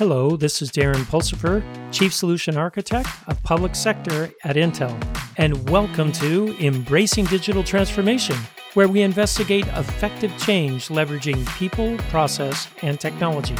Hello, this is Darren Pulsipher, Chief Solution Architect of Public Sector at Intel, and welcome to Embracing Digital Transformation, where we investigate effective change leveraging people, process, and technology.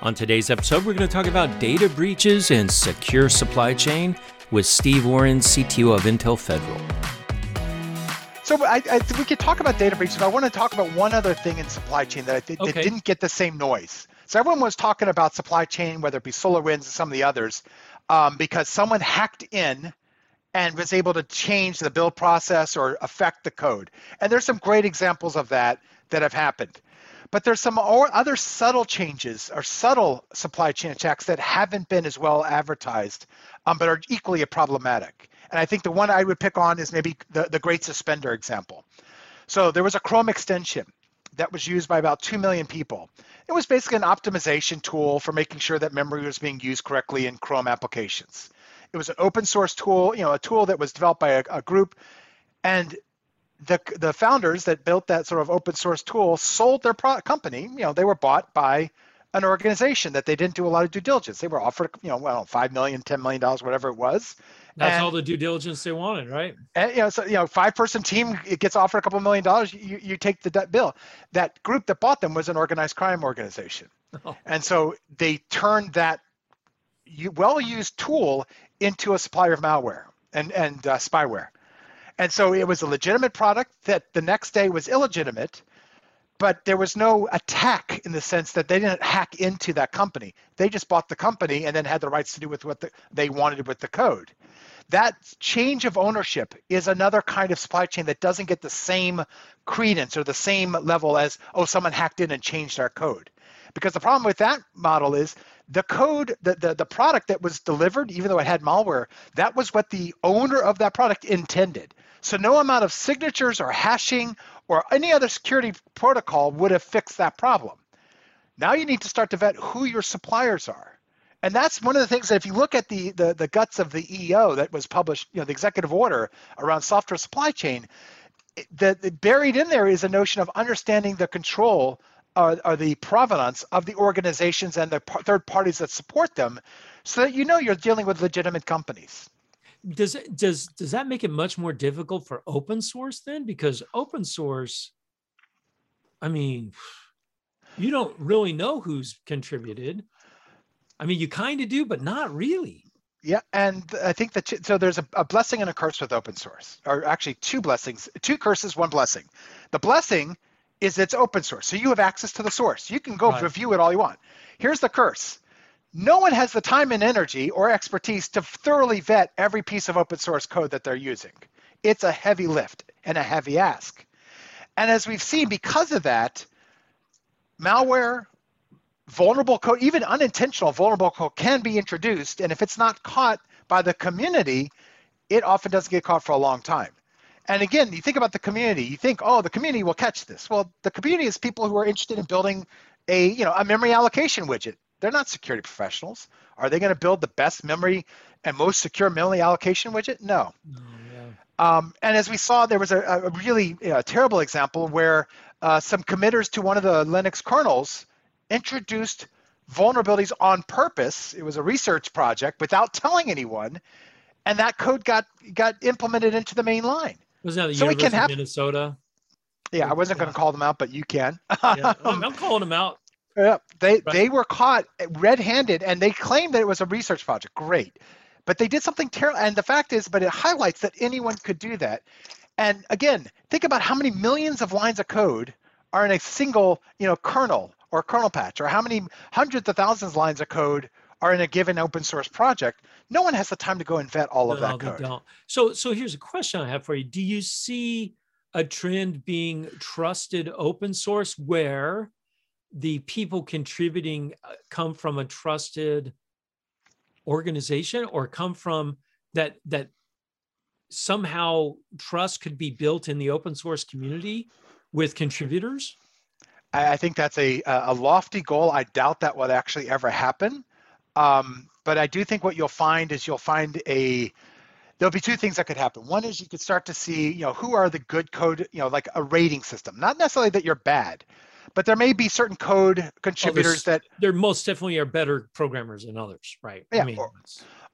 On today's episode, we're going to talk about data breaches and secure supply chain with Steve Orrin, CTO of Intel Federal. So I, I, we could talk about data breaches, but I want to talk about one other thing in supply chain that I think okay. that didn't get the same noise. So everyone was talking about supply chain, whether it be SolarWinds and some of the others, um, because someone hacked in and was able to change the build process or affect the code. And there's some great examples of that that have happened. But there's some other subtle changes or subtle supply chain attacks that haven't been as well advertised, um, but are equally problematic. And I think the one I would pick on is maybe the, the Great Suspender example. So there was a Chrome extension that was used by about 2 million people. It was basically an optimization tool for making sure that memory was being used correctly in Chrome applications. It was an open source tool, you know, a tool that was developed by a, a group, and the the founders that built that sort of open source tool sold their pro- company. You know, they were bought by an organization that they didn't do a lot of due diligence. They were offered, you know, well, five million, ten million dollars, whatever it was, that's and, all the due diligence they wanted, right? And you know, so you know, five person team it gets offered a couple million dollars. You you take the debt bill. That group that bought them was an organized crime organization, oh. and so they turned that well used tool into a supplier of malware and and uh, spyware, and so it was a legitimate product that the next day was illegitimate. But there was no attack in the sense that they didn't hack into that company. They just bought the company and then had the rights to do with what the, they wanted with the code. That change of ownership is another kind of supply chain that doesn't get the same credence or the same level as oh someone hacked in and changed our code. Because the problem with that model is the code the, the, the product that was delivered even though it had malware that was what the owner of that product intended so no amount of signatures or hashing or any other security protocol would have fixed that problem. Now you need to start to vet who your suppliers are. And that's one of the things that if you look at the, the, the guts of the EO that was published, you know, the executive order around software supply chain, the buried in there is a notion of understanding the control or, or the provenance of the organizations and the third parties that support them so that you know you're dealing with legitimate companies does it does does that make it much more difficult for open source then because open source i mean you don't really know who's contributed I mean, you kind of do, but not really. Yeah, and I think that so there's a, a, blessing and a curse with open source, or actually two blessings, two curses, one blessing. The blessing is it's open source, so you have access to the source. You can go right. review it all you want. Here's the curse: no one has the time and energy or expertise to thoroughly vet every piece of open source code that they're using. It's a heavy lift and a heavy ask. And as we've seen, because of that, malware, vulnerable code, even unintentional vulnerable code can be introduced. And if it's not caught by the community, it often doesn't get caught for a long time. And again, you think about the community, you think, oh, the community will catch this. Well, the community is people who are interested in building a, you know, a memory allocation widget. They're not security professionals. Are they going to build the best memory and most secure memory allocation widget? No. no yeah. um, and as we saw, there was a, a really you know, terrible example where uh, some committers to one of the Linux kernels introduced vulnerabilities on purpose. It was a research project without telling anyone, and that code got got implemented into the main line. Was that the so University have, of Minnesota? Yeah, I wasn't going to call them out, but you can. yeah, I'm calling them out. Yeah, they right. they were caught red-handed, and they claimed that it was a research project. Great, but they did something terrible. And the fact is, but it highlights that anyone could do that. And again, think about how many millions of lines of code are in a single, you know, kernel or kernel patch, or how many hundreds of thousands of lines of code are in a given open source project, no one has the time to go and vet all of that code. Don't. So, so here's a question I have for you: Do you see a trend being trusted open source where the people contributing uh, come from a trusted organization, or come from that that somehow trust could be built in the open source community with contributors? I, think that's a, a lofty goal. I doubt that will actually ever happen. Um, but I do think what you'll find is you'll find a there'll be two things that could happen. One is you could start to see, you know, who are the good code, you know, like a rating system. Not necessarily that you're bad, but there may be certain code contributors oh, that there most definitely are better programmers than others, right? Yeah, I mean, or,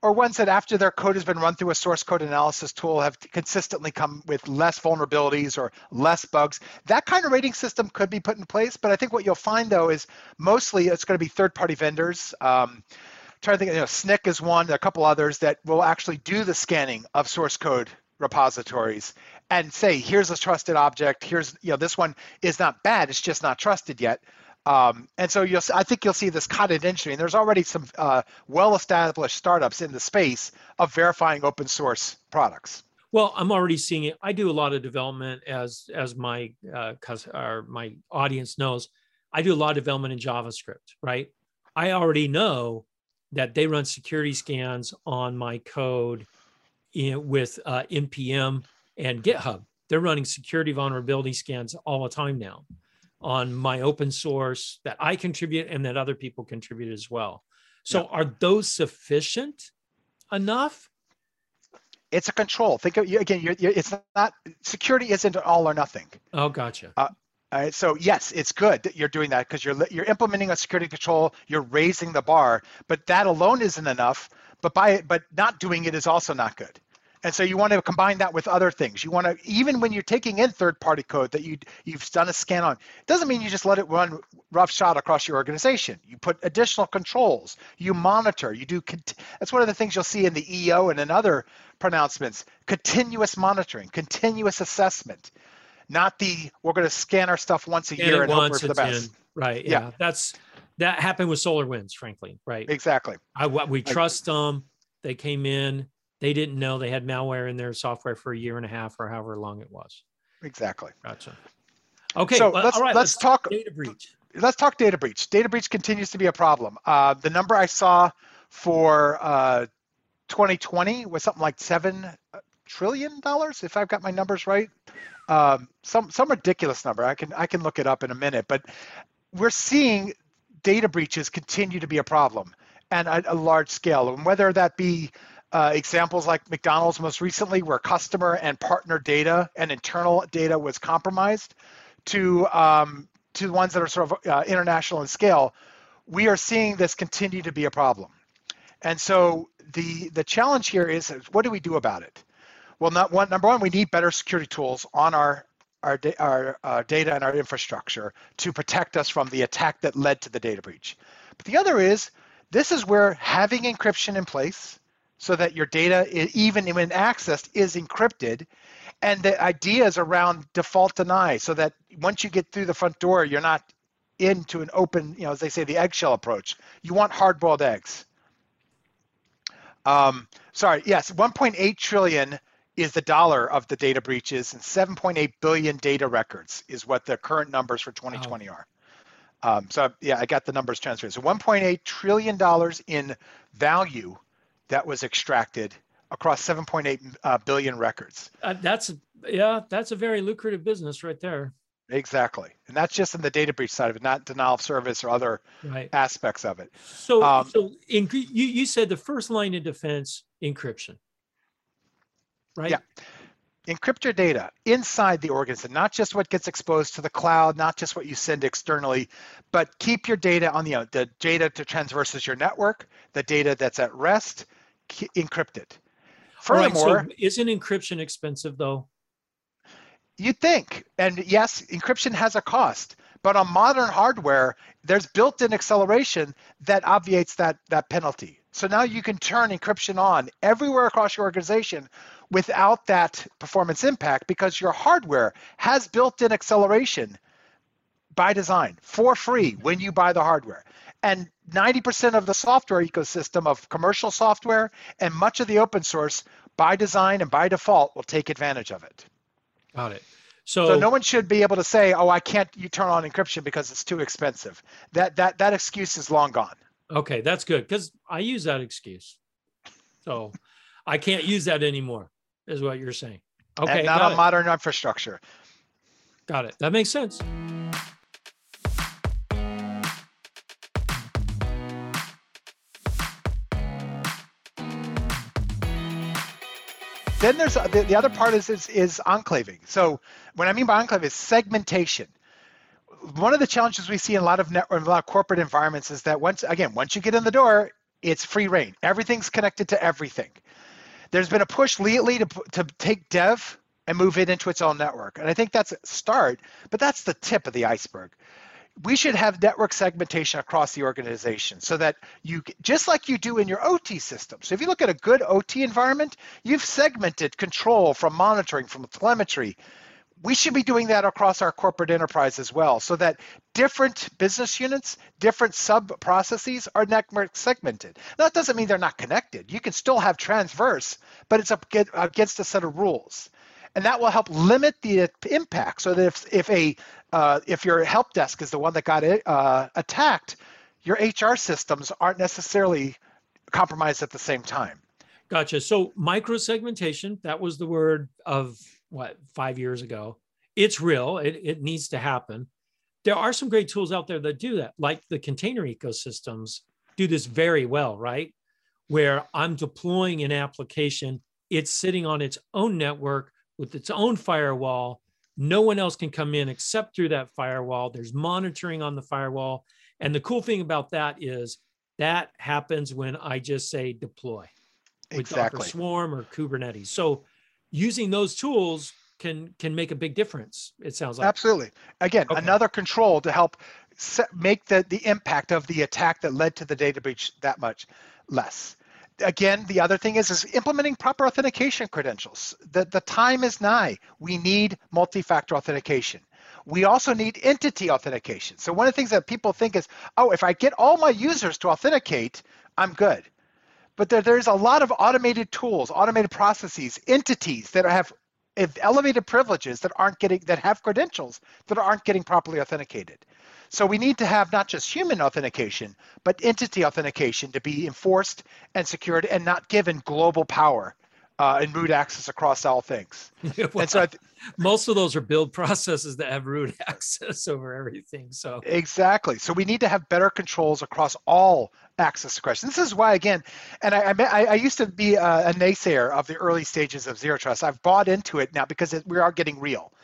or ones that after their code has been run through a source code analysis tool have consistently come with less vulnerabilities or less bugs. That kind of rating system could be put in place, but I think what you'll find though is mostly it's going to be third-party vendors. Um, trying to think, you know, Snyk is one, a couple others that will actually do the scanning of source code repositories and say, here's a trusted object. Here's, you know, this one is not bad. It's just not trusted yet. Um, and so you'll, I think you'll see this cottage industry, and there's already some uh, well-established startups in the space of verifying open source products. Well, I'm already seeing it. I do a lot of development, as as my uh, or my audience knows. I do a lot of development in JavaScript, right? I already know that they run security scans on my code in, with uh, npm and GitHub. They're running security vulnerability scans all the time now on my open source that I contribute and that other people contribute as well. So, yeah. are those sufficient enough? It's a control. Think of again. You're, you're, it's not security isn't all or nothing. Oh, gotcha. Uh, so yes, it's good that you're doing that because you're you're implementing a security control, you're raising the bar, but that alone isn't enough. But by but not doing it is also not good. And so you want to combine that with other things. You want to even when you're taking in third-party code that you you've done a scan on, it doesn't mean you just let it run roughshod across your organization. You put additional controls. You monitor. You do. That's one of the things you'll see in the EO and in other pronouncements. Continuous monitoring, continuous assessment not the we're going to scan our stuff once a scan year and hope for the best. In. Right. Yeah. yeah. That's that happened with SolarWinds, frankly. Right. Exactly. I we trust them. They came in. They didn't know they had malware in their software for a year and a half or however long it was. Exactly. Gotcha. Okay. So let's, all right, let's, let's talk data breach. Let's talk data breach. Data breach continues to be a problem. Uh, the number I saw for uh, 2020 was something like seven trillion dollars, if I've got my numbers right um, some some ridiculous number. I can I can look it up in a minute, but we're seeing data breaches continue to be a problem and a, a large scale, and whether that be uh, examples like McDonald's most recently, where customer and partner data and internal data was compromised, to um, to ones that are sort of uh, international in scale, we are seeing this continue to be a problem. And so the the challenge here is, what do we do about it? Well, not one, number one, we need better security tools on our our, our uh, data and our infrastructure to protect us from the attack that led to the data breach. But the other is, this is where having encryption in place so that your data, even when accessed, is encrypted. And the idea is around default deny so that once you get through the front door, you're not into an open, you know, as they say, the eggshell approach. You want hard-boiled eggs. Um, sorry, yes, 1.8 trillion is the dollar of the data breaches, and 7.8 billion data records is what the current numbers for 2020 are. Um, so yeah, I got the numbers transferred. So 1.8 trillion dollars in value that was extracted across 7.8 uh, billion records. Uh, that's yeah, that's a very lucrative business right there. Exactly, and that's just in the data breach side of it, not denial of service or other right. aspects of it. So, um, so in, you you said the first line of defense encryption right? Yeah. Encrypt your data inside the organization, not just what gets exposed to the cloud, not just what you send externally, but keep your data on the, the data that traverses your network, the data that's at rest, encrypt it. Furthermore, right, so isn't encryption expensive though? You'd think, and yes, encryption has a cost, but on modern hardware, there's built-in acceleration that obviates that that penalty. So now you can turn encryption on everywhere across your organization without that performance impact because your hardware has built-in acceleration by design for free when you buy the hardware. And 90% of the software ecosystem of commercial software and much of the open source by design and by default will take advantage of it. Got it. So, so, no one should be able to say, "Oh, I can't you turn on encryption because it's too expensive." That that that excuse is long gone. Okay, that's good because I use that excuse. So I can't use that anymore is what you're saying. Okay. And not on it. modern infrastructure. Got it. That makes sense. Then there's uh, the, the other part is, is is enclaving. So what I mean by enclave is segmentation. one of the challenges we see in a lot of network, in a lot of corporate environments is that once again, once you get in the door, it's free reign. Everything's connected to everything. There's been a push lately to to take dev and move it into its own network, and I think that's a start, but that's the tip of the iceberg. We should have network segmentation across the organization so that you, just like you do in your OT system. So if you look at a good OT environment, you've segmented control from monitoring, from telemetry, we should be doing that across our corporate enterprise as well so that different business units, different sub processes are network segmented. That doesn't mean they're not connected. You can still have transverse, but it's against a set of rules. And that will help limit the impact so that if, if, a, uh, if your help desk is the one that got uh, attacked, your HR systems aren't necessarily compromised at the same time. Gotcha. So micro segmentation, that was the word of what five years ago. It's real. It, it needs to happen. There are some great tools out there that do that, like the container ecosystems do this very well, right? Where I'm deploying an application, it's sitting on its own network with its own firewall. No one else can come in except through that firewall. There's monitoring on the firewall. And the cool thing about that is that happens when I just say deploy with exactly. Docker Swarm or Kubernetes. So using those tools can can make a big difference it sounds like absolutely again okay. another control to help set, make the the impact of the attack that led to the data breach that much less again the other thing is is implementing proper authentication credentials. The, the time is nigh. We need multi-factor authentication. We also need entity authentication. So one of the things that people think is oh if i get all my users to authenticate i'm good. But there, there's a lot of automated tools, automated processes, entities that have elevated privileges that aren't getting that have credentials that aren't getting properly authenticated. So we need to have not just human authentication, but entity authentication to be enforced and secured and not given global power uh, and root access across all things. well, and so th- most of those are build processes that have root access over everything. So exactly. So we need to have better controls across all access questions. This is why, again, and I, I, I used to be a, a, naysayer of the early stages of zero trust. I've bought into it now because it, we are getting real.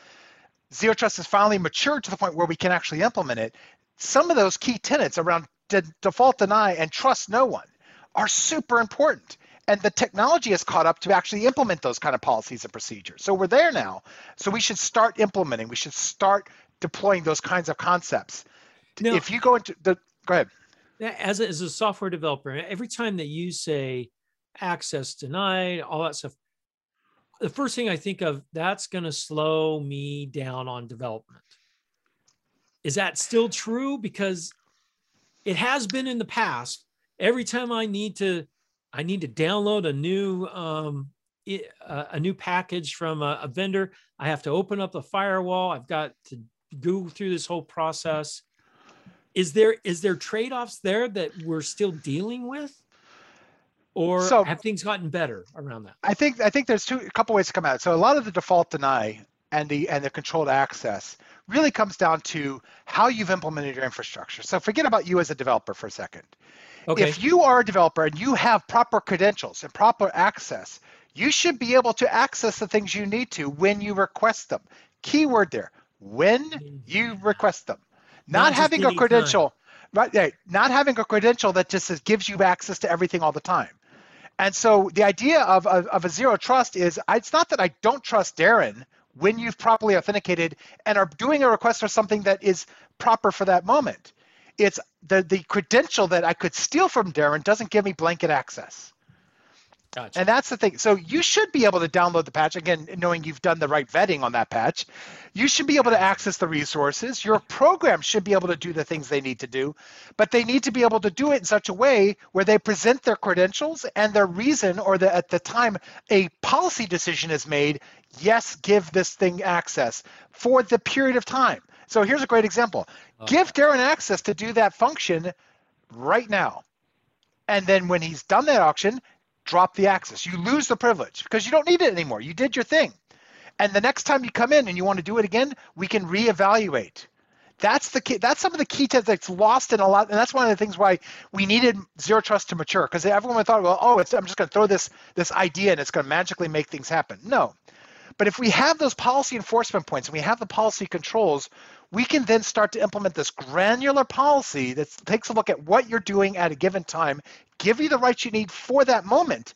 Zero trust has finally matured to the point where we can actually implement it. Some of those key tenets around de- default deny and trust no one are super important and the technology has caught up to actually implement those kind of policies and procedures. So we're there now. So we should start implementing. We should start deploying those kinds of concepts. Now, if you go into the go ahead. As a, as a software developer, every time that you say access denied, all that stuff, the first thing I think of that's going to slow me down on development. Is that still true? Because it has been in the past. Every time I need to I need to download a new um, a new package from a, a, vendor. I have to open up the firewall. I've got to go through this whole process. Is there is there trade offs there that we're still dealing with, or so, have things gotten better around that? I think I think there's two a couple ways to come at it. So a lot of the default deny and the and the controlled access really comes down to how you've implemented your infrastructure. So forget about you as a developer for a second. Okay. If you are a developer and you have proper credentials and proper access, you should be able to access the things you need to when you request them. Keyword there, when you request them. Not, not having a credential, time. right? Not having a credential that just gives you access to everything all the time. And so the idea of, of, of a zero trust is it's not that I don't trust Darren when you've properly authenticated and are doing a request for something that is proper for that moment. It's the the credential that I could steal from Darren doesn't give me blanket access. Gotcha. And that's the thing. So you should be able to download the patch again, knowing you've done the right vetting on that patch. You should be able to access the resources. Your program should be able to do the things they need to do, but they need to be able to do it in such a way where they present their credentials and their reason, or the, at the time a policy decision is made. Yes, give this thing access for the period of time. So here's a great example. Oh. Give Darren access to do that function right now. And then when he's done that auction, drop the access. You lose the privilege because you don't need it anymore. You did your thing. And the next time you come in and you want to do it again, we can reevaluate. That's the key. That's some of the key tips that's lost in a lot, and that's one of the things why we needed zero trust to mature. Because everyone thought, well, oh, I'm just going to throw this this idea and it's going to magically make things happen. No, But if we have those policy enforcement points and we have the policy controls, we can then start to implement this granular policy that takes a look at what you're doing at a given time, give you the rights you need for that moment,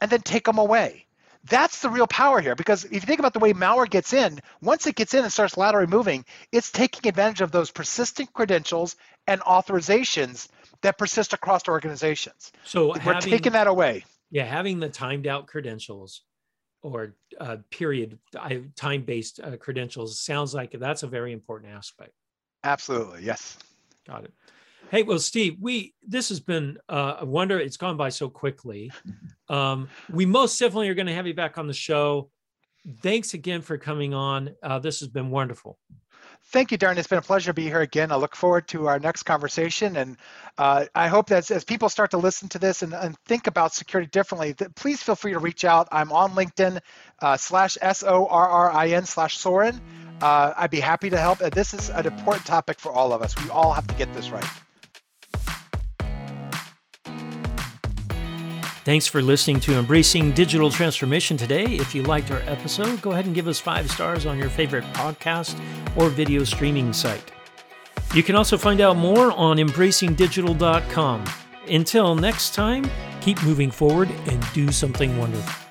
and then take them away. That's the real power here because if you think about the way malware gets in, once it gets in and starts laterally moving, it's taking advantage of those persistent credentials and authorizations that persist across organizations. So we're having, taking that away. Yeah, having the timed out credentials or uh, period time based uh, credentials sounds like that's a very important aspect. Absolutely, yes. Got it. Hey, well, Steve, we this has been uh, a wonder. It's gone by so quickly. Um, we most definitely are going to have you back on the show. Thanks again for coming on. Uh, this has been wonderful. Thank you, Darren. It's been a pleasure to be here again. I look forward to our next conversation. And uh, I hope that as, people start to listen to this and, and think about security differently, please feel free to reach out. I'm on LinkedIn uh, slash S-O-R-R-I-N slash Soren. Uh, I'd be happy to help. This is an important topic for all of us. We all have to get this right. Thanks for listening to Embracing Digital Transformation today. If you liked our episode, go ahead and give us five stars on your favorite podcast or video streaming site. You can also find out more on embracingdigital.com. Until next time, keep moving forward and do something wonderful.